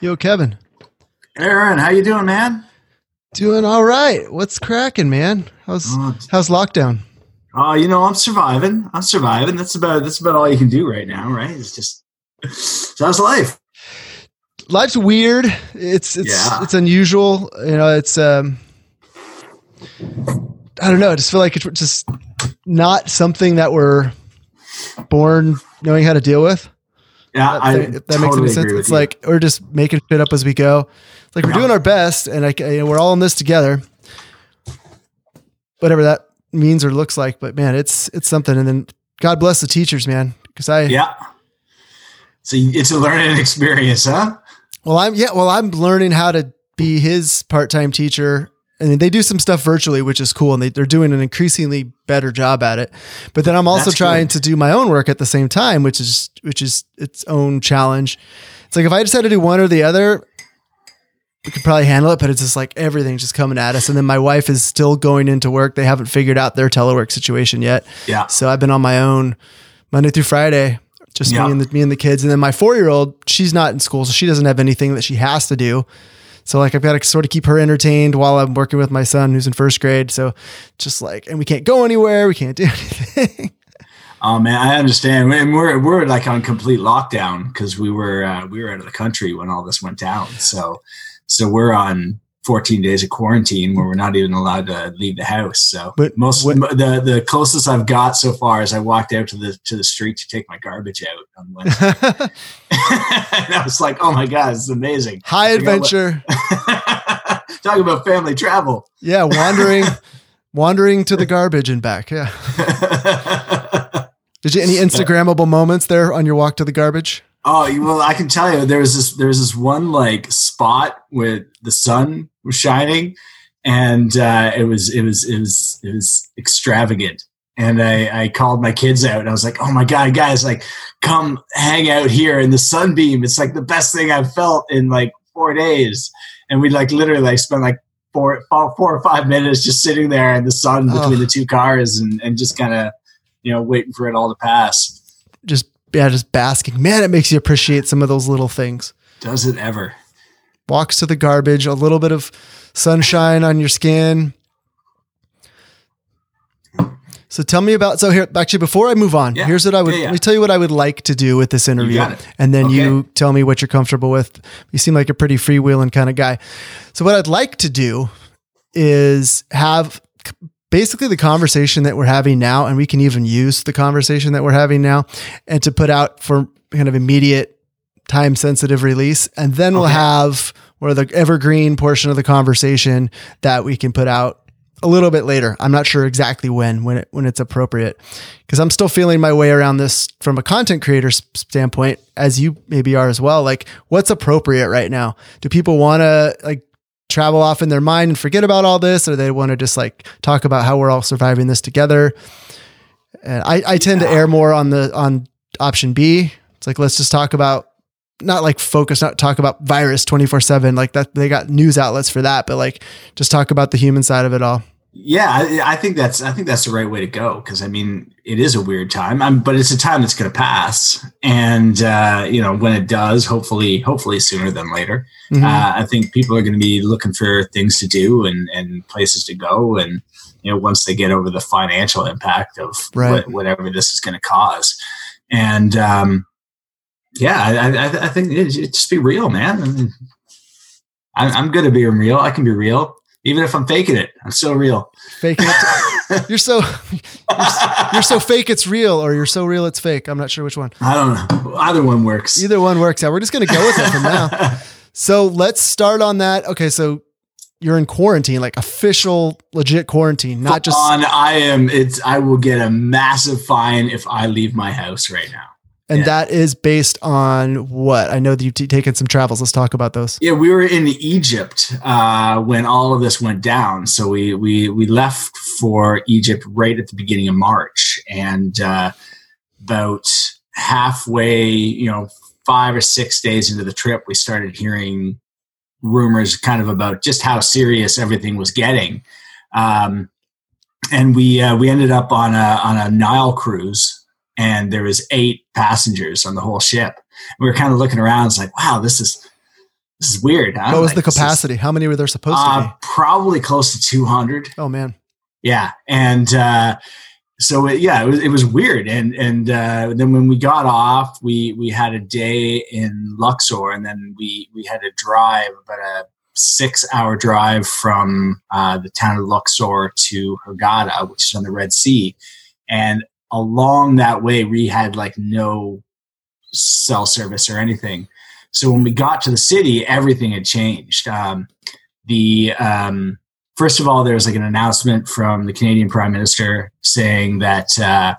Yo, Kevin. Aaron, how you doing, man? Doing all right. What's cracking, man? How's Oh, how's lockdown? Oh, you know, I'm surviving. I'm surviving. That's about that's about all you can do right now, right? It's just how's life? Life's weird. It's it's Yeah. it's unusual. You know, it's um I don't know. I just feel like it's just not something that we're born knowing how to deal with. Yeah, That, I if that makes totally any sense. It's you. like we're just making shit up as we go. It's like we're Yeah. doing our best, and I, you know, we're all in this together. Whatever that means or looks like, but man, it's it's something. And then God bless the teachers, man, because I yeah. So it's a learning experience, huh? well, I'm yeah, well, I'm learning how to be his part time teacher. And they do some stuff virtually, which is cool, and they, they're doing an increasingly better job at it. But then I'm also That's trying good. to do my own work at the same time, which is which is its own challenge. It's like if I just had to do one or the other, we could probably handle it, but it's just like everything's just coming at us. And then my wife is still going into work. They haven't figured out their telework situation yet. Yeah. So I've been on my own Monday through Friday, just Yeah. me and the me and the kids. And then my four year old, she's not in school, so she doesn't have anything that she has to do. So like I've got to sort of keep her entertained while I'm working with my son who's in first grade. So just like, and we can't go anywhere, we can't do anything. Oh man, I understand. And we're we're like on complete lockdown because we were uh, we were out of the country when all this went down. So so we're on 14 days of quarantine where we're not even allowed to leave the house. So But most what- the the closest I've got so far is I walked out to the to the street to take my garbage out on Wednesday. and I was like, oh my god, this is amazing. High adventure. Talk about family travel. Yeah, wandering, wandering to the garbage and back. Yeah. Did you any Instagrammable moments there on your walk to the garbage? Oh well, I can tell you there was this there was this one like spot where the sun was shining, and uh, it was it was it was it was extravagant. And I, I called my kids out, and I was like, "Oh my god, guys! Like, come hang out here in the sunbeam. It's like the best thing I've felt in like four days." And we like literally like spent like four four or five minutes just sitting there in the sun between Oh. the two cars, and and just kind of you know waiting for it all to pass. Just yeah, just basking. Man, it makes you appreciate some of those little things. Does it ever? Walks to the garbage, a little bit of sunshine on your skin. So tell me about so here actually before I move on, Yeah. here's what I would Yeah, yeah. let me tell you what I would like to do with this interview. And then you tell me what you're comfortable with. You seem like a pretty freewheeling kind of guy. So what I'd like to do is have basically the conversation that we're having now, and we can even use the conversation that we're having now and to put out for kind of immediate time sensitive release. And then we'll have where the evergreen portion of the conversation that we can put out a little bit later. I'm not sure exactly when, when it, when it's appropriate because I'm still feeling my way around this from a content creator standpoint, as you maybe are as well. Like what's appropriate right now? Do people want to like travel off in their mind and forget about all this, or they want to just like talk about how we're all surviving this together? And I, I tend to err more on the on option B. It's like let's just talk about not like focus, not talk about virus 24 seven. Like that, they got news outlets for that, but like just talk about the human side of it all. Yeah, I, I think that's I think that's the right way to go because I mean it is a weird time, i but it's a time that's going to pass, and uh, you know when it does, hopefully, hopefully sooner than later. Mhm. Uh, I think people are going to be looking for things to do and and places to go, and you know once they get over the financial impact of Right. what, whatever this is going to cause, and um, yeah, I, I, I think it, it just be real, man. I mean, I'm, I'm good at being real. I can be real. Even if I'm faking it, I'm still real. Faking it. You're so you're so fake it's real, or you're so real it's fake. I'm not sure which one. I don't know. Either one works. Either one works out. We're just gonna go with it from now. So let's start on that. Okay, so you're in quarantine, like official, legit quarantine, not just on. I am. It's. I will get a massive fine if I leave my house right now. And yeah. that is based on what? I know that you've t- taken some travels. Let's talk about those. Yeah, we were in Egypt uh, when all of this went down. So we we we left for Egypt right at the beginning of March, and uh, about halfway, you know, five or six days into the trip, we started hearing rumors, kind of about just how serious everything was getting. Um, and we uh, we ended up on a on a Nile cruise, and there was eight passengers on the whole ship. We were kind of looking around, it's like, wow, this is this is weird. What was Like, the this is- capacity? How many were there supposed to Uh, be? probably close to 200. Oh man. Yeah, and uh, so it, yeah, it was it was weird. And and uh, then when we got off, we we had a day in Luxor, and then we we had a drive about a six hour drive from uh, the town of Luxor to Hurghada, which is on the Red Sea. And along that way, we had like no cell service or anything. So when we got to the city, everything had changed. Um, the um, first of all, there was like an announcement from the Canadian Prime Minister saying that uh,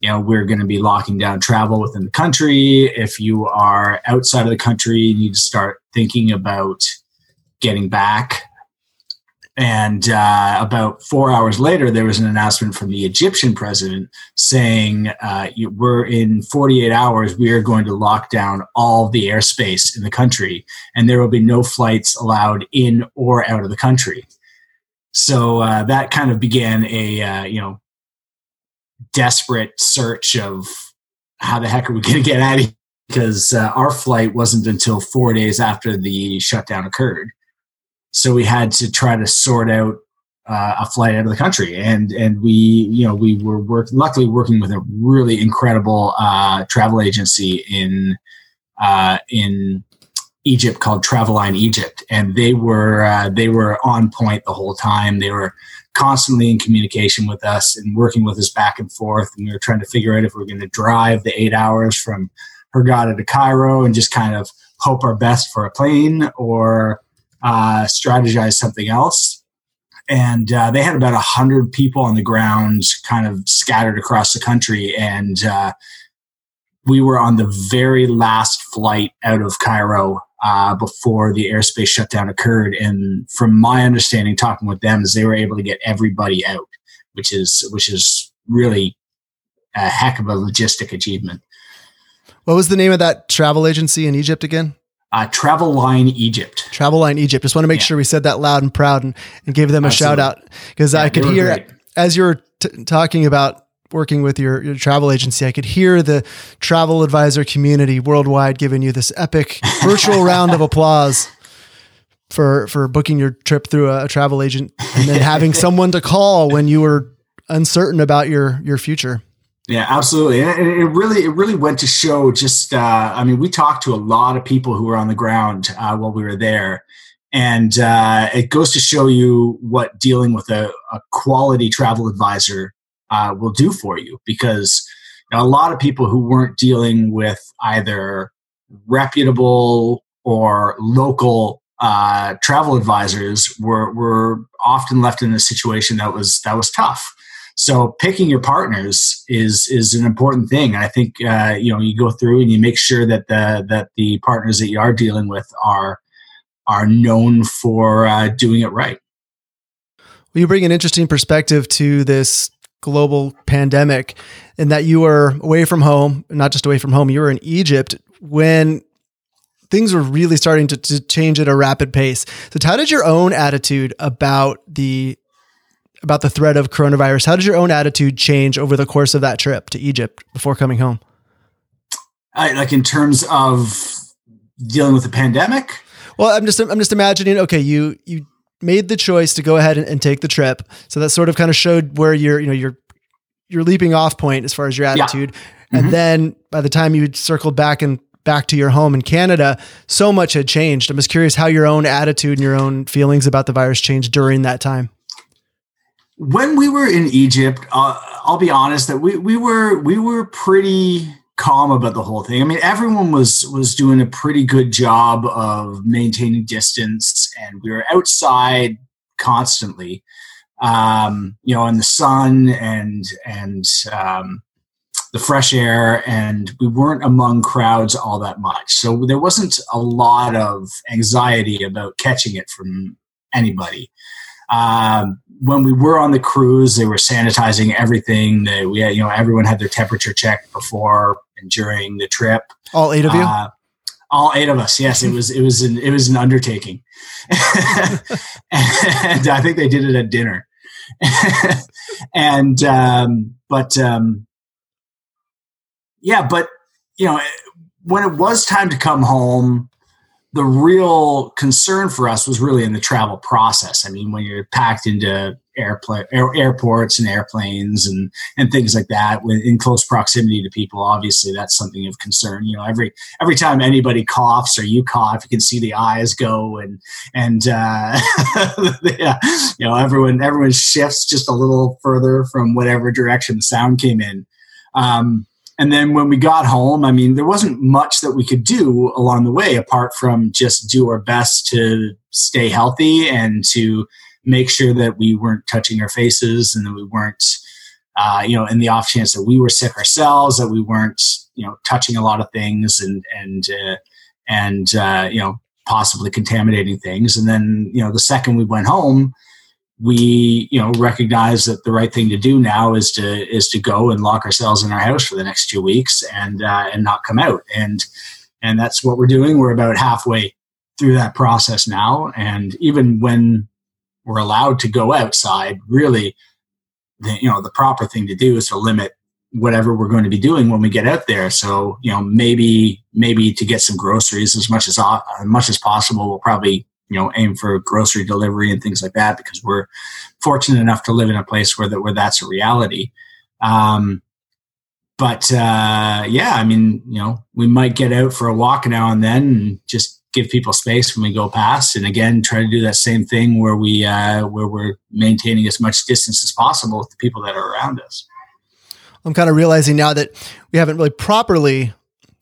you know we're going to be locking down travel within the country. If you are outside of the country, you need to start thinking about getting back. And uh, about four hours later, there was an announcement from the Egyptian president saying, uh, "We're in 48 hours. We are going to lock down all the airspace in the country, and there will be no flights allowed in or out of the country." So uh, that kind of began a uh, you know desperate search of how the heck are we going to get out of here because uh, our flight wasn't until four days after the shutdown occurred. So we had to try to sort out uh, a flight out of the country, and and we you know we were work luckily working with a really incredible uh, travel agency in uh, in Egypt called Traveline Egypt, and they were uh, they were on point the whole time. They were constantly in communication with us and working with us back and forth. And we were trying to figure out if we were going to drive the eight hours from Hurghada to Cairo and just kind of hope our best for a plane or uh, strategize something else. And uh, they had about a hundred people on the ground, kind of scattered across the country, and uh, we were on the very last flight out of Cairo uh, before the airspace shutdown occurred. And from my understanding, talking with them, is they were able to get everybody out, which is which is really a heck of a logistic achievement. What was the name of that travel agency in Egypt again? Uh, Travel Line Egypt. Travel Line Egypt. Just want to make Yeah. sure we said that loud and proud and, and gave them a shout out because I could hear great. as you were t- talking about working with your, your travel agency, I could hear the travel advisor community worldwide giving you this epic virtual round of applause for for booking your trip through a, a travel agent and then having someone to call when you were uncertain about your your future. Yeah, absolutely, and it, really, it really went to show. Just, uh, I mean, we talked to a lot of people who were on the ground uh, while we were there, and uh, it goes to show you what dealing with a, a quality travel advisor uh, will do for you. Because a lot of people who weren't dealing with either reputable or local uh, travel advisors were were often left in a situation that was that was tough. So picking your partners is is an important thing. I think uh, you know you go through and you make sure that the that the partners that you are dealing with are are known for uh, doing it right. Well, you bring an interesting perspective to this global pandemic in that you were away from home, not just away from home, you were in Egypt when things were really starting to, to change at a rapid pace. So how did your own attitude about the about the threat of coronavirus, how did your own attitude change over the course of that trip to Egypt before coming home? I, like in terms of dealing with the pandemic. Well, I'm just I'm just imagining. Okay, you you made the choice to go ahead and, and take the trip, so that sort of kind of showed where your you know your your leaping off point as far as your attitude. And Mhm. then by the time you circled back and back to your home in Canada, so much had changed. I'm just curious how your own attitude and your own feelings about the virus changed during that time. When we were in Egypt, uh, I'll be honest that we, we were we were pretty calm about the whole thing. I mean, everyone was was doing a pretty good job of maintaining distance, and we were outside constantly, um, you know, in the sun and and um, the fresh air, and we weren't among crowds all that much. So there wasn't a lot of anxiety about catching it from anybody. Um, when we were on the cruise, they were sanitizing everything. They, we had, you know, everyone had their temperature checked before and during the trip. All eight of you. Uh, all eight of us. Yes, it was. It was an. It was an undertaking, and I think they did it at dinner. and um, but um, yeah, but you know, when it was time to come home, the real concern for us was really in the travel process. I mean, when you're packed into airplane air, airports and airplanes and and things like that in close proximity to people obviously that's something of concern you know every every time anybody coughs or you cough you can see the eyes go and and uh yeah, you know everyone everyone shifts just a little further from whatever direction the sound came in um and then when we got home, I mean, there wasn't much that we could do along the way apart from just do our best to stay healthy and to make sure that we weren't touching our faces and that we weren't, uh, you know, in the off chance that we were sick ourselves, that we weren't, you know, touching a lot of things and and uh, and uh, you know possibly contaminating things. And then you know the second we went home, we you know recognize that the right thing to do now is to is to go and lock ourselves in our house for the next two weeks and uh, and not come out. And and that's what we're doing. We're about halfway through that process now. And even when we're allowed to go outside really the you know the proper thing to do is to limit whatever we're going to be doing when we get out there. So you know maybe maybe to get some groceries as much as uh, as much as possible we'll probably you know aim for grocery delivery and things like that because we're fortunate enough to live in a place where that where that's a reality. Um, but uh, yeah, I mean, you know, we might get out for a walk now and then and just give people space when we go past, and again, try to do that same thing where we uh, where we're maintaining as much distance as possible with the people that are around us. I'm kind of realizing now that we haven't really properly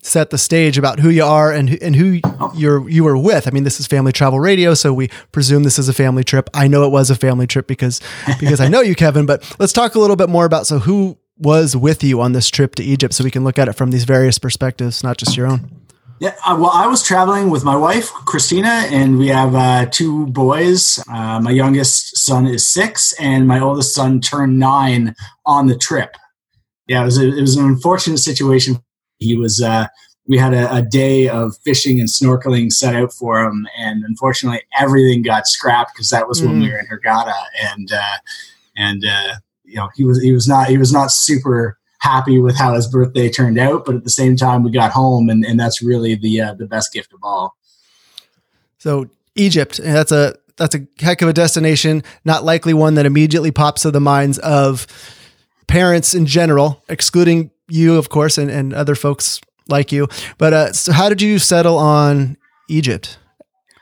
set the stage about who you are and and who you're you were with. I mean, this is family travel radio, so we presume this is a family trip. I know it was a family trip because because I know you, Kevin. But let's talk a little bit more about so who was with you on this trip to Egypt, so we can look at it from these various perspectives, not just your own. Yeah, uh, well, I was traveling with my wife, Christina, and we have uh, two boys. Uh, my youngest son is six, and my oldest son turned nine on the trip. Yeah, it was, a, it was an unfortunate situation he was uh, we had a, a, day of fishing and snorkeling set out for him, and unfortunately, everything got scrapped because that was mm. when we mm. were in Hurghada, and uh, and uh, you know he was he was not he was not super happy with how his birthday turned out, but at the same time, we got home, and, and that's really the uh, the best gift of all. So Egypt, that's a that's a heck of a destination. Not likely one that immediately pops to the minds of parents in general, excluding you, of course, and, and other folks like you. But uh, so how did you settle on Egypt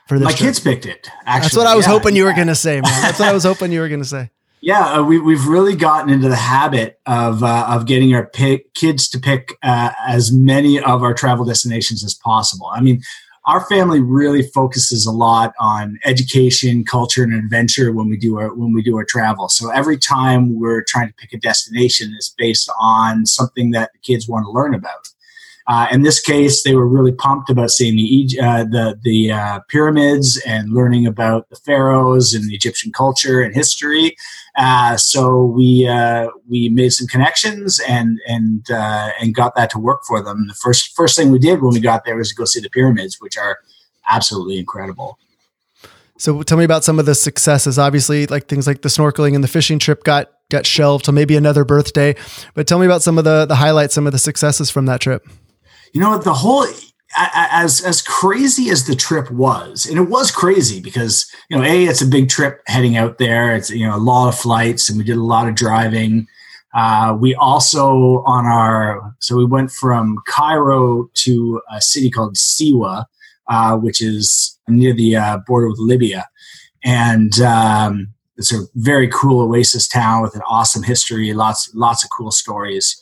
for this? My trip? kids picked it. Actually, that's what I was yeah, hoping you yeah. were going to say, man. That's what I was hoping you were going to say. Yeah, uh, we, we've really gotten into the habit of uh, of getting our pick, kids to pick uh, as many of our travel destinations as possible. I mean, our family really focuses a lot on education, culture, and adventure when we do our when we do our travel. So every time we're trying to pick a destination, it's based on something that the kids want to learn about. Uh, in this case, they were really pumped about seeing the uh, the, the uh, pyramids and learning about the pharaohs and the Egyptian culture and history. Uh, so we uh, we made some connections and and uh, and got that to work for them. The first first thing we did when we got there was to go see the pyramids, which are absolutely incredible. So tell me about some of the successes. Obviously, like things like the snorkeling and the fishing trip got got shelved to maybe another birthday. But tell me about some of the the highlights, some of the successes from that trip you know the whole as as crazy as the trip was and it was crazy because you know a it's a big trip heading out there. It's you know a lot of flights and we did a lot of driving. Uh, we also on our so we went from cairo to a city called siwa uh, which is near the uh, border with libya. And um, it's a very cool oasis town with an awesome history lots lots of cool stories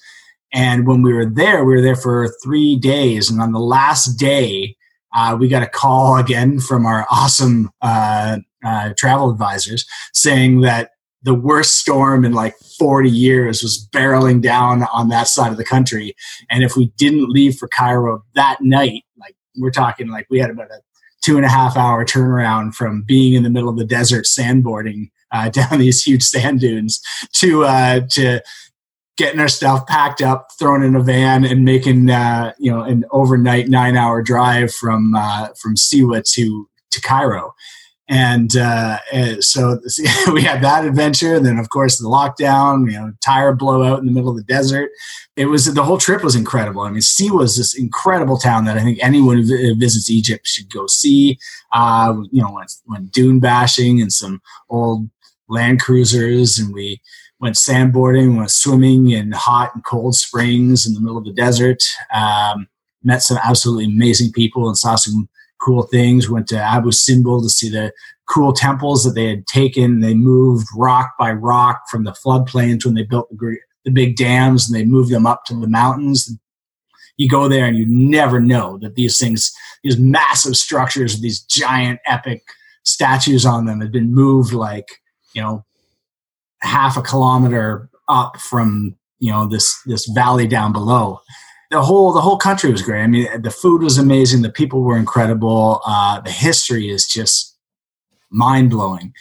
and when we were there, we were there for three days. And on the last day, uh, we got a call again from our awesome uh, uh, travel advisors saying that the worst storm in like 40 years was barreling down on that side of the country. And if we didn't leave for Cairo that night, like we're talking like we had about a two and a half hour turnaround from being in the middle of the desert sandboarding uh, down these huge sand dunes to uh, to getting our stuff packed up, thrown in a van, and making uh, you know an overnight nine hour drive from uh, from Siwa to to Cairo. And uh, so we had that adventure. Then, of course, the lockdown, you know, tire blowout in the middle of the desert. It was the whole trip was incredible. I mean, Siwa is this incredible town that I think anyone who visits Egypt should go see. Uh, you know, went dune bashing and some old land cruisers, and we went sandboarding, went swimming in hot and cold springs in the middle of the desert. Um, met some absolutely amazing people and saw some cool things. Went to Abu Simbel to see the cool temples that they had taken. They moved rock by rock from the floodplains when they built the, the big dams, and they moved them up to the mountains. You go there and you never know that these things, these massive structures, these giant epic statues on them, had been moved like you know half a kilometer up from you know this this valley down below the whole the whole country was great. I mean, the food was amazing. The people were incredible. Uh, the history is just mind blowing.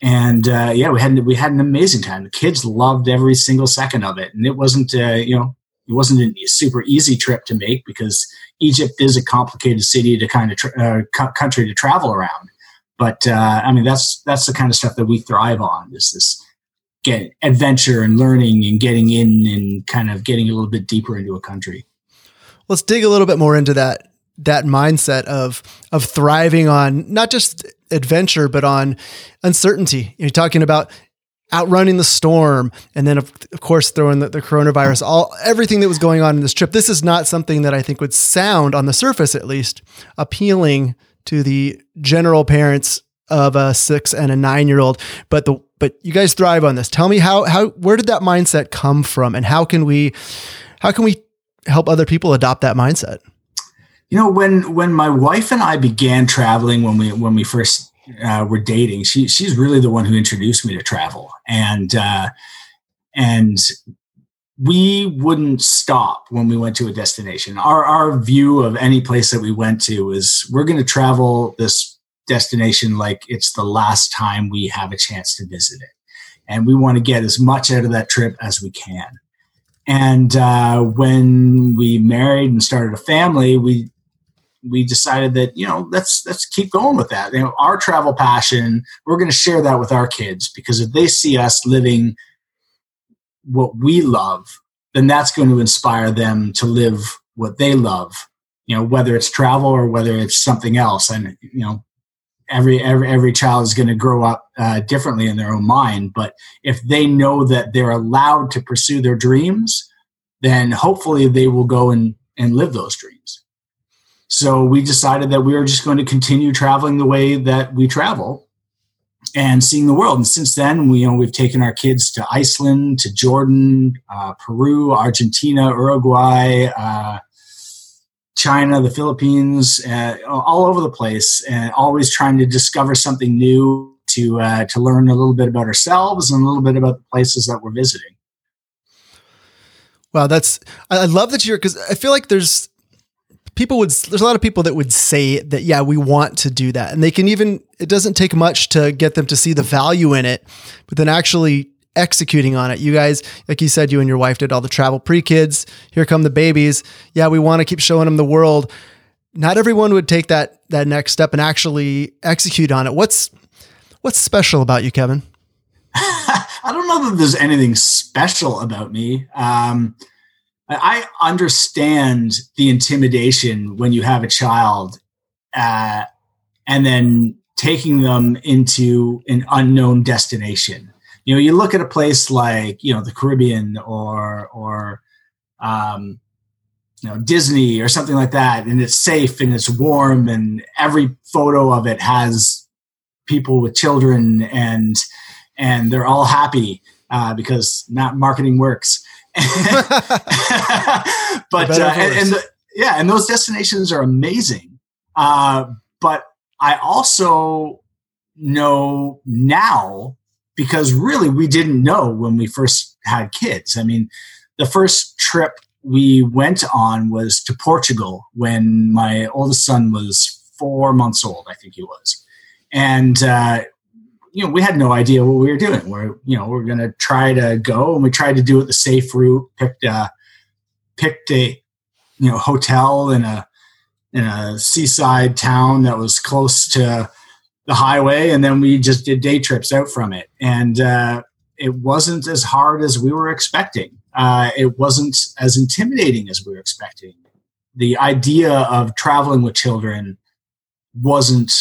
And uh, yeah, we had we had an amazing time. The kids loved every single second of it, and it wasn't uh, you know it wasn't a super easy trip to make because Egypt is a complicated city to kind of tra- uh, country to travel around. But uh, I mean, that's that's the kind of stuff that we thrive on. Is this get adventure and learning and getting in and kind of getting a little bit deeper into a country. Let's dig a little bit more into that that mindset of of thriving on not just adventure but on uncertainty. You're talking about outrunning the storm and then of, of course throwing the, the, coronavirus all everything that was going on in this trip this is not something that i think would sound on the surface at least appealing to the general parents of a six and a nine year old but the but you guys thrive on this. Tell me how how where did that mindset come from, and how can we how can we help other people adopt that mindset? You know, when when my wife and I began traveling when we when we first uh, were dating, she she's really the one who introduced me to travel, and uh, and we wouldn't stop when we went to a destination. Our our view of any place that we went to was we're going to travel this destination like it's the last time we have a chance to visit it. And we want to get as much out of that trip as we can. And uh, when we married and started a family, we we decided that you know let's let's keep going with that. You know, our travel passion, we're going to share that with our kids because if they see us living what we love, then that's going to inspire them to live what they love. You know, whether it's travel or whether it's something else. And you know, every every every child is going to grow up uh, differently in their own mind but if they know that they're allowed to pursue their dreams then hopefully they will go and and live those dreams. So we decided that we were just going to continue traveling the way that we travel and seeing the world. And since then we you know we've taken our kids to iceland to jordan uh, peru argentina uruguay uh, China, the Philippines, uh, all over the place, and always trying to discover something new to uh, to learn a little bit about ourselves and a little bit about the places that we're visiting. Wow, that's I love that you're because I feel like there's people would there's a lot of people that would say that yeah we want to do that and they can even it doesn't take much to get them to see the value in it but then actually executing on it. You guys, like you said, you and your wife did all the travel pre kids. Here come the babies. Yeah, we want to keep showing them the world. Not everyone would take that that next step and actually execute on it. What's what's special about you, Kevin? I don't know that there's anything special about me. Um, I understand the intimidation when you have a child, uh, and then taking them into an unknown destination you know you look at a place like you know the caribbean or or um, you know disney or something like that and it's safe and it's warm and every photo of it has people with children and and they're all happy uh, because not marketing works. But uh, and, and the, yeah and those destinations are amazing uh, but i also know now because really we didn't know when we first had kids. I mean, the first trip we went on was to Portugal when my oldest son was four months old, I think he was. And, uh, you know, we had no idea what we were doing. We're, you know, we're going to try to go and we tried to do it the safe route, picked a, picked a, you know, hotel in a, in a seaside town that was close to the highway, and then we just did day trips out from it, and uh, it wasn't as hard as we were expecting. Uh, it wasn't as intimidating as we were expecting. The idea of traveling with children wasn't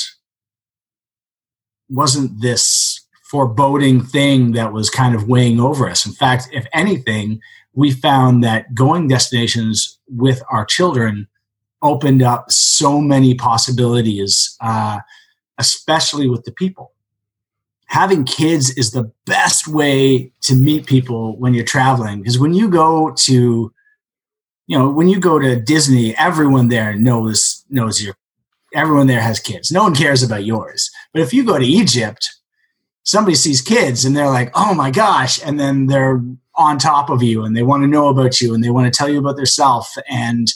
wasn't this foreboding thing that was kind of weighing over us. In fact, if anything, we found that going destinations with our children opened up so many possibilities, uh, especially with the people. Having kids is the best way to meet people when you're traveling because when you go to you know when you go to disney everyone there knows knows your everyone there has kids. No one cares about yours. But if you go to egypt somebody sees kids and they're like oh my gosh and then they're on top of you and they want to know about you and they want to tell you about themselves and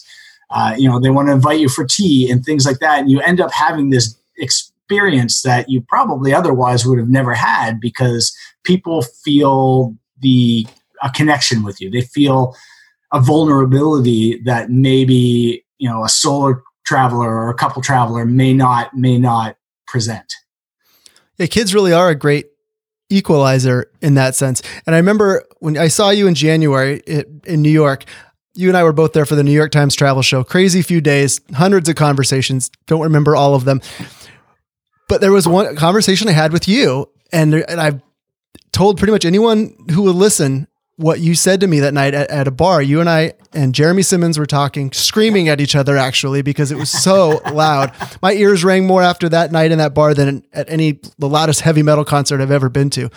uh, you know they want to invite you for tea and things like that. And you end up having this experience that you probably otherwise would have never had because people feel the a connection with you they feel a vulnerability that maybe you know a solo traveler or a couple traveler may not may not present yeah kids really are a great equalizer in that sense and i remember when i saw you in january in new york you and I were both there for the New York Times travel show. Crazy few days, hundreds of conversations. Don't remember all of them. But there was one conversation I had with you, and, and I've told pretty much anyone who will listen what you said to me that night at, at, a bar. You and I and Jeremy Simmons were talking, screaming at each other actually because it was so loud. My ears rang more after that night in that bar than at any the loudest heavy metal concert I've ever been to.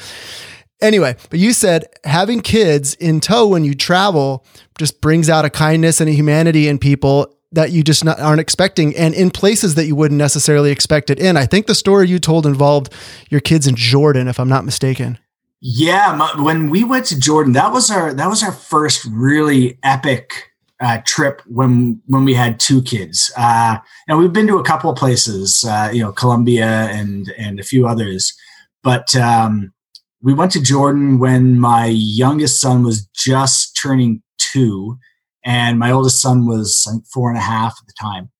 Anyway, but you said having kids in tow when you travel just brings out a kindness and a humanity in people that you just not, aren't expecting and in places that you wouldn't necessarily expect it in. I think the story you told involved your kids in Jordan, if I'm not mistaken. Yeah, my, when we went to Jordan, that was our that was our first really epic uh, trip when when we had two kids. Uh, and we've been to a couple of places, uh, you know, Colombia and and a few others, but um, we went to Jordan when my youngest son was just turning two, and my oldest son was four and a half at the time.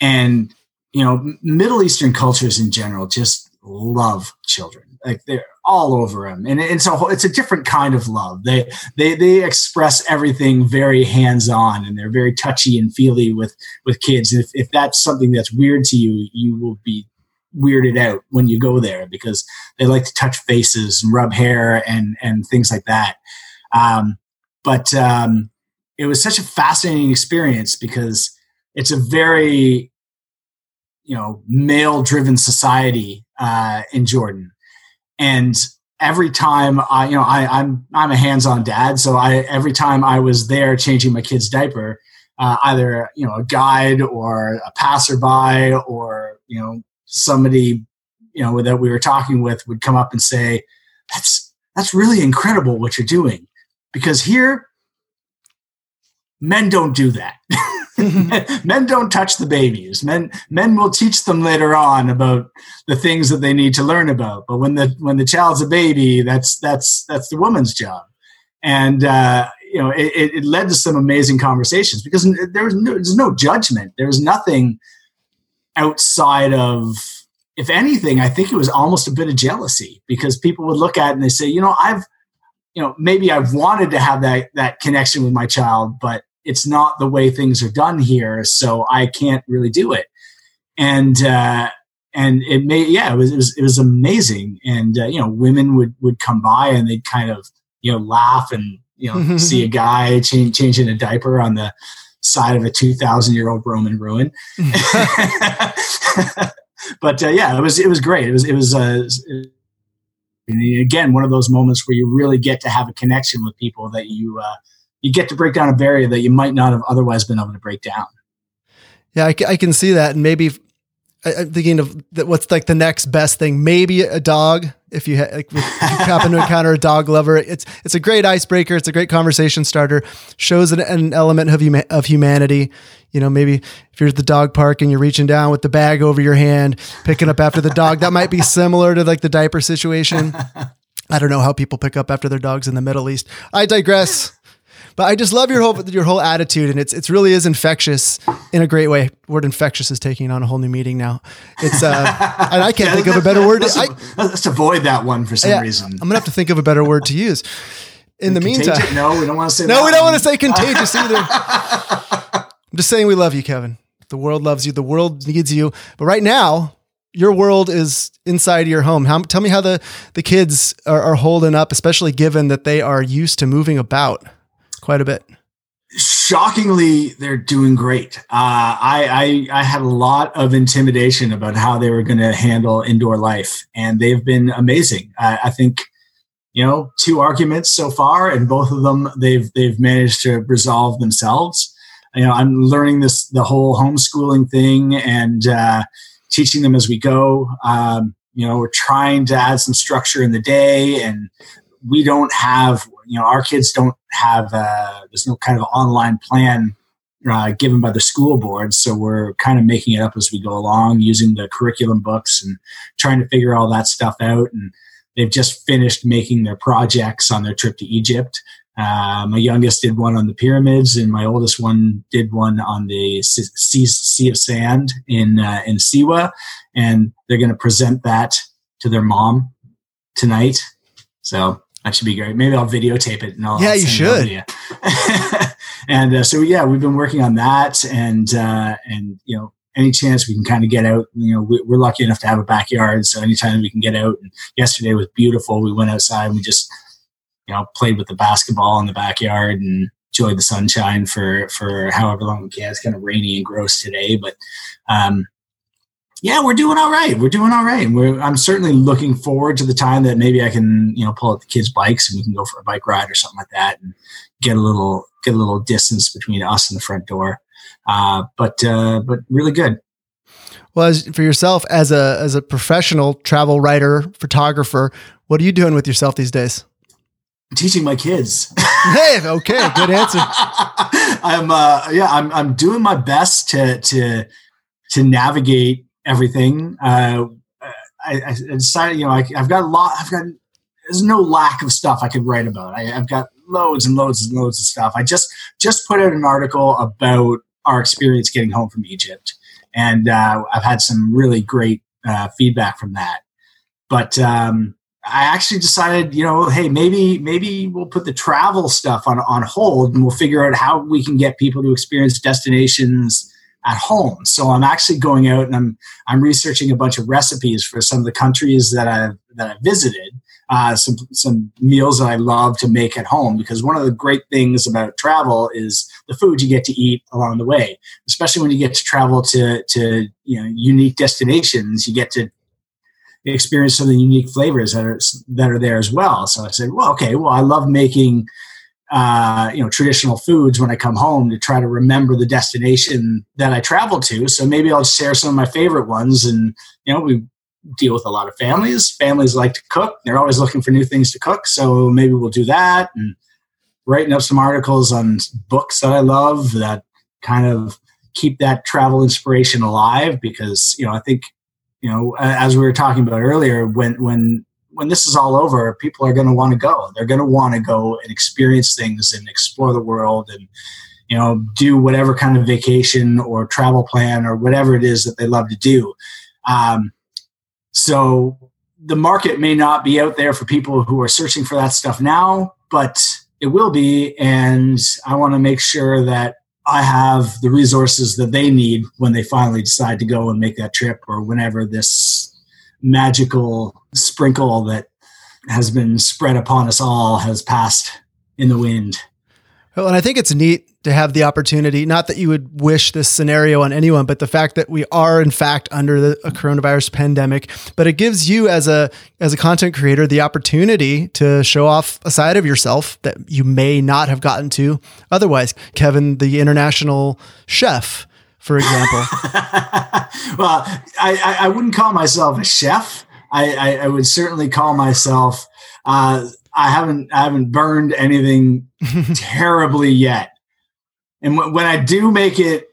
And you know, Middle Eastern cultures in general just love children. Like they're all over them, and it's a it's a different kind of love. They they they express everything very hands on, and they're very touchy and feely with with kids. If if that's something that's weird to you, you will be weirded out when you go there because they like to touch faces and rub hair and and things like that. Um, but um, it was such a fascinating experience because it's a very you know male driven society uh, in Jordan, and every time I you know I, I'm I'm a hands on dad, so I every time I was there changing my kid's diaper. Uh, either you know a guide or a passerby or you know somebody you know that we were talking with would come up and say that's that's really incredible what you're doing because here men don't do that. Men don't touch the babies. Men men will teach them later on about the things that they need to learn about. But when the when the child's a baby that's that's that's the woman's job. And uh, you know it, it led to some amazing conversations because there was no, there's no judgment. There was nothing outside of if anything i think it was almost a bit of jealousy because people would look at it and they say you know i've you know maybe i've wanted to have that that connection with my child but it's not the way things are done here so i can't really do it. And uh and it made yeah it was it was, it was amazing. And uh, you know women would would come by and they'd kind of you know laugh and you know see a guy change, changing a diaper on the side of a 2000 year old roman ruin. But uh, yeah, it was it was great. It was it was uh, again one of those moments where you really get to have a connection with people that you uh, you get to break down a barrier that you might not have otherwise been able to break down. Yeah, I, I can see that, and maybe I'm thinking of what's like the next best thing. Maybe a dog. If you, ha- like, if you happen to encounter a dog lover, it's it's a great icebreaker. It's a great conversation starter. Shows an, an element of huma- of humanity. You know, maybe if you're at the dog park and you're reaching down with the bag over your hand, picking up after the dog, that might be similar to like the diaper situation. I don't know how people pick up after their dogs in the Middle East. I digress. But I just love your whole your whole attitude, and it's it's really is infectious in a great way. Word infectious is taking on a whole new meaning now. It's uh, and I can't yeah, think of a better word. Let's, I, let's avoid that one for some yeah, reason. I'm gonna have to think of a better word to use. In the meantime, no, we don't want to say. No, we don't want to say contagious either. I'm just saying we love you, Kevin. The world loves you. The world needs you. But right now, your world is inside your home. How, tell me how the, the kids are, are holding up, especially given that they are used to moving about quite a bit. Shockingly, they're doing great. Uh, I, I, I had a lot of intimidation about how they were going to handle indoor life, and they've been amazing. I, I think you know two arguments so far, and both of them they've they've managed to resolve themselves. You know, I'm learning this the whole homeschooling thing, and uh, teaching them as we go. Um, you know, we're trying to add some structure in the day, and we don't have, you know, our kids don't have, uh, there's no kind of online plan uh, given by the school board. So we're kind of making it up as we go along using the curriculum books and trying to figure all that stuff out. And they've just finished making their projects on their trip to Egypt. Uh, my youngest did one on the pyramids, and my oldest one did one on the sea, sea of sand in uh, in Siwa, and they're going to present that to their mom tonight. So that should be great. Maybe I'll videotape it and I'll yeah, you should. You. and uh, so yeah, we've been working on that, and uh, and you know any chance we can kind of get out. You know, we, are lucky enough to have a backyard, so anytime we can get out. And yesterday was beautiful. We went outside. and We just you know, played with the basketball in the backyard and enjoyed the sunshine for for however long we can. It's kind of rainy and gross today, but um, yeah, we're doing all right. We're doing all right. We're, I'm certainly looking forward to the time that maybe I can, you know, pull out the kids' bikes and we can go for a bike ride or something like that, and get a little get a little distance between us and the front door. Uh, but uh, but really good. Well, as for yourself as a as a professional travel writer, photographer, what are you doing with yourself these days? teaching my kids. hey, okay, good answer. I'm uh yeah, I'm I'm doing my best to to to navigate everything. Uh I, I decided, you know, I, have got a lot. I've got there's no lack of stuff I could write about. I, have got loads and loads and loads of stuff. I just just put out an article about our experience getting home from Egypt, and uh, I've had some really great uh, feedback from that. But um, I actually decided, you know, hey, maybe maybe we'll put the travel stuff on on hold and we'll figure out how we can get people to experience destinations at home. So I'm actually going out and I'm I'm researching a bunch of recipes for some of the countries that I've that I've visited. Uh, some some meals that I love to make at home because one of the great things about travel is the food you get to eat along the way. Especially when you get to travel to to you know unique destinations, you get to experience some of the unique flavors that are that are there as well. So I said, well, okay, well, I love making uh, you know traditional foods when I come home to try to remember the destination that I traveled to. So maybe I'll share some of my favorite ones. And you know, we deal with a lot of families. Families like to cook; they're always looking for new things to cook. So maybe we'll do that and writing up some articles on books that I love that kind of keep that travel inspiration alive because you know I think you know, as we were talking about earlier, when when when this is all over, people are going to want to go. They're going to want to go and experience things and explore the world and you know do whatever kind of vacation or travel plan or whatever it is that they love to do. Um, so the market may not be out there for people who are searching for that stuff now, but it will be. And I want to make sure that I have the resources that they need when they finally decide to go and make that trip or whenever this magical sprinkle that has been spread upon us all has passed in the wind. Well, and I think it's neat to have the opportunity, not that you would wish this scenario on anyone, but the fact that we are in fact under the a coronavirus pandemic, but it gives you as a as a content creator the opportunity to show off a side of yourself that you may not have gotten to otherwise. Kevin, the international chef, for example. well, I, I, wouldn't call myself a chef. I, I, I would certainly call myself uh, I haven't I haven't burned anything terribly yet, and w- when I do make it,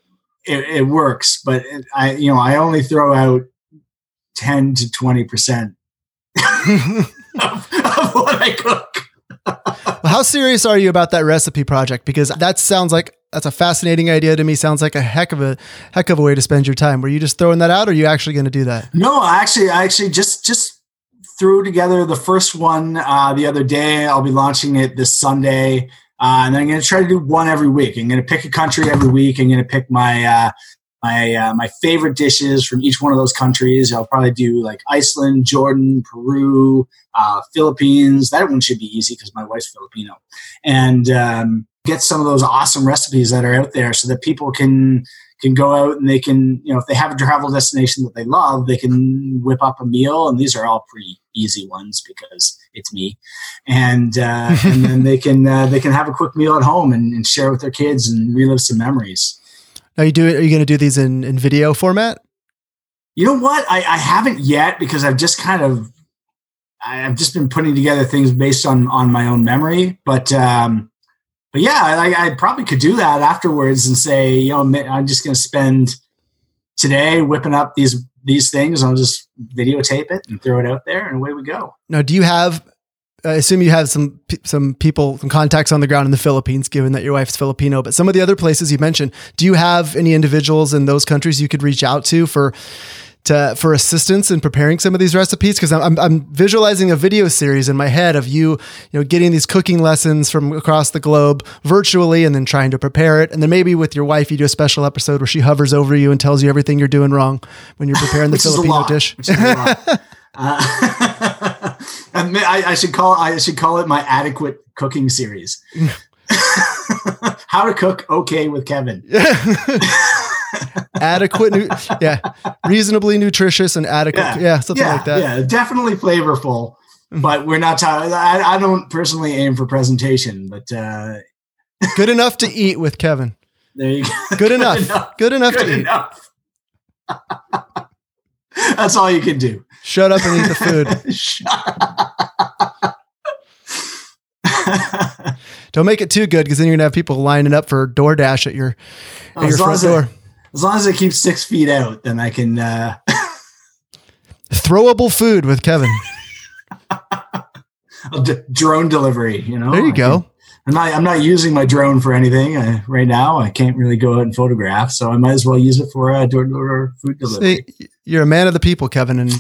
it, it works. But it, I you know I only throw out ten to twenty percent of, of what I cook. well, how serious are you about that recipe project? Because that sounds like that's a fascinating idea to me. Sounds like a heck of a heck of a way to spend your time. Were you just throwing that out, or are you actually going to do that? No, actually, I actually just just threw together the first one uh, the other day. I'll be launching it this Sunday. Uh, and I'm going to try to do one every week. I'm going to pick a country every week. I'm going to pick my uh, my uh, my favorite dishes from each one of those countries. I'll probably do like Iceland, Jordan, Peru, uh, Philippines. That one should be easy because my wife's Filipino, and um, get some of those awesome recipes that are out there so that people can can go out and they can you know if they have a travel destination that they love, they can whip up a meal. And these are all pretty easy ones because it's me, and uh, and then they can uh, they can have a quick meal at home and, and share with their kids and relive some memories. Are you doing? Are you going to do these in, in video format? You know what? I, I haven't yet because I've just kind of I've just been putting together things based on on my own memory. But um, but yeah, I, I probably could do that afterwards and say, you know, I'm just going to spend today whipping up these these things. I'll just videotape it and throw it out there, and away we go. Now, do you have I assume you have some some people, some contacts on the ground in the Philippines, given that your wife's Filipino. But some of the other places you mentioned, do you have any individuals in those countries you could reach out to for to for assistance in preparing some of these recipes? Because I'm, I'm visualizing a video series in my head of you, you know, getting these cooking lessons from across the globe virtually, and then trying to prepare it, and then maybe with your wife, you do a special episode where she hovers over you and tells you everything you're doing wrong when you're preparing the Filipino dish. Uh, I, I, should call I should call it my adequate cooking series. How to cook okay with Kevin. Adequate, nu- yeah, reasonably nutritious and adequate, yeah, yeah something yeah, like that. Yeah, definitely flavorful. Mm-hmm. But we're not. talking. I, I don't personally aim for presentation, but uh, good enough to eat with Kevin. There you go. Good, good enough. enough. Good enough good to enough. eat. That's all you can do. Shut up and eat the food. Don't make it too good because then you're gonna have people lining up for DoorDash at your, at your front door. As long as it keeps six feet out, then I can uh... throwable food with Kevin. D- drone delivery, you know. There you I go. Can, I'm not. I'm not using my drone for anything uh, right now. I can't really go out and photograph, so I might as well use it for uh, door-to-door food delivery. See, you're a man of the people, Kevin, and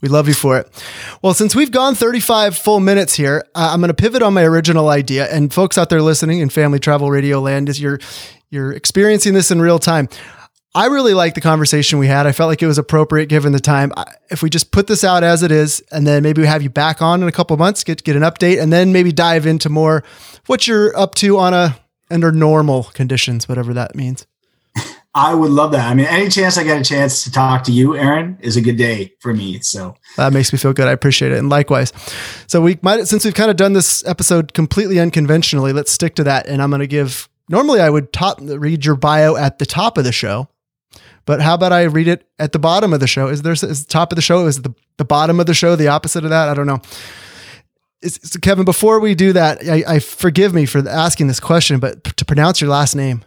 we love you for it. Well, since we've gone 35 full minutes here, uh, I'm going to pivot on my original idea. And folks out there listening in Family Travel Radio Land, is you're you're experiencing this in real time. I really like the conversation we had. I felt like it was appropriate given the time. If we just put this out as it is, and then maybe we have you back on in a couple months, get get an update, and then maybe dive into more what you're up to on a under normal conditions, whatever that means. I would love that. I mean, any chance I get a chance to talk to you, Aaron, is a good day for me. So that makes me feel good. I appreciate it, and likewise. So we might, since we've kind of done this episode completely unconventionally, let's stick to that. And I'm going to give. Normally, I would top read your bio at the top of the show but how about I read it at the bottom of the show? Is there is the top of the show? Is the, the bottom of the show the opposite of that? I don't know. Is, Kevin, before we do that, I, I, forgive me for asking this question, but to pronounce your last name,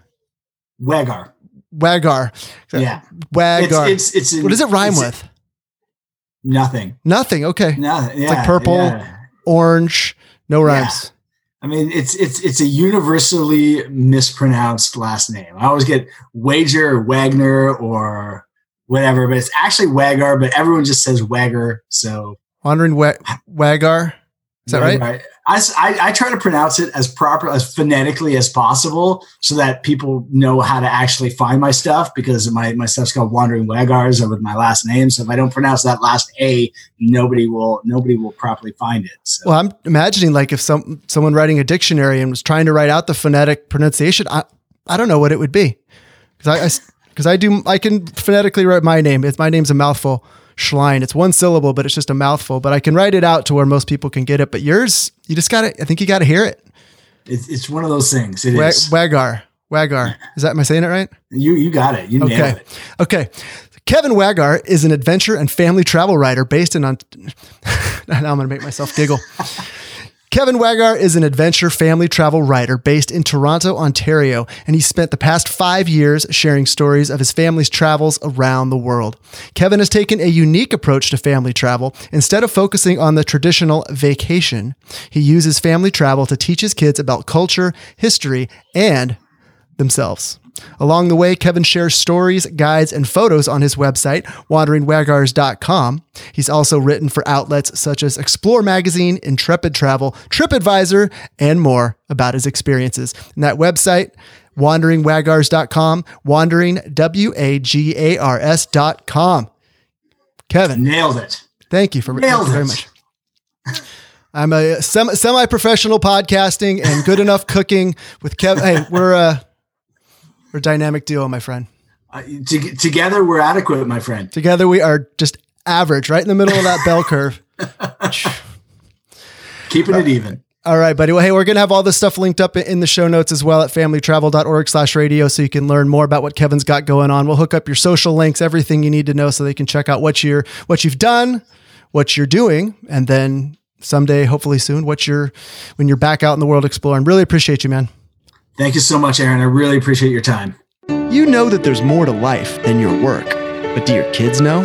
Wagar. Wagar. Yeah. Wagar. It's, it's, it's what does it rhyme with? Nothing. Nothing. Okay. Nothing. Yeah, it's like purple, yeah. orange, no rhymes. I mean, it's it's it's a universally mispronounced last name. I always get Wager or Wagner or whatever, but it's actually Wagar, but everyone just says Wagger. So wandering wa- Wagar. Is that right? I, I, try to pronounce it as proper as phonetically as possible so that people know how to actually find my stuff because my, my stuff's called wandering wagars with my last name. So if i don't pronounce that last a nobody will nobody will properly find it. So. well i'm imagining like if some someone writing a dictionary and was trying to write out the phonetic pronunciation i, I don't know what it would be. Because i because I, I do i can phonetically write my name. It's my name's a mouthful Schlein. It's one syllable, but it's just a mouthful. But I can write it out to where most people can get it. But yours, you just got to, I think you got to hear it. It's, it's one of those things. It Wa- is. Wagar. Wagar. Is that, am I saying it right? You, you got it. You okay. nailed it. Okay. Kevin Wagar is an adventure and family travel writer based in, on, now I'm going to make myself giggle. Kevin Wagar is an adventure family travel writer based in Toronto, Ontario, and he spent the past five years sharing stories of his family's travels around the world. Kevin has taken a unique approach to family travel. Instead of focusing on the traditional vacation, he uses family travel to teach his kids about culture, history, and themselves. Along the way, Kevin shares stories, guides, and photos on his website, wanderingwagars.com. He's also written for outlets such as Explore Magazine, Intrepid Travel, TripAdvisor, and more about his experiences. And that website, wanderingwagars.com, wandering, W A G A R S.com. Kevin. Nailed it. Thank you for Nailed very it. much. I'm a semi professional podcasting and good enough cooking with Kevin. Hey, we're a we're dynamic duo, my friend. Uh, to, together, we're adequate, my friend. Together, we are just average, right in the middle of that bell curve. Keeping it even. All right, buddy. Well, hey, we're going to have all this stuff linked up in the show notes as well at familytravel.org slash radio so you can learn more about what Kevin's got going on. We'll hook up your social links, everything you need to know so they can check out what you're, what you've done, what you're doing, and then someday, hopefully soon, what you're, when you're back out in the world exploring. Really appreciate you, man. Thank you so much, Aaron. I really appreciate your time. You know that there's more to life than your work, but do your kids know?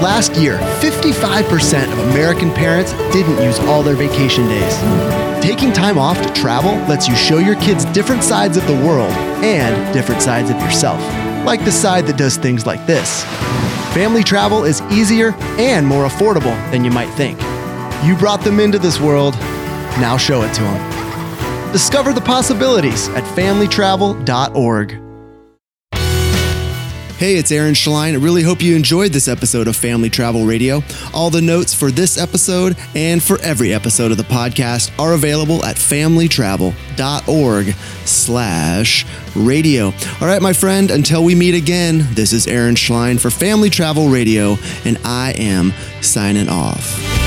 Last year, 55% of American parents didn't use all their vacation days. Taking time off to travel lets you show your kids different sides of the world and different sides of yourself, like the side that does things like this. Family travel is easier and more affordable than you might think. You brought them into this world, now show it to them. Discover the possibilities at familytravel.org. Hey, it's Aaron Schlein. I really hope you enjoyed this episode of Family Travel Radio. All the notes for this episode and for every episode of the podcast are available at familytravel.org slash radio. All right, my friend, until we meet again, this is Aaron Schlein for Family Travel Radio, and I am signing off.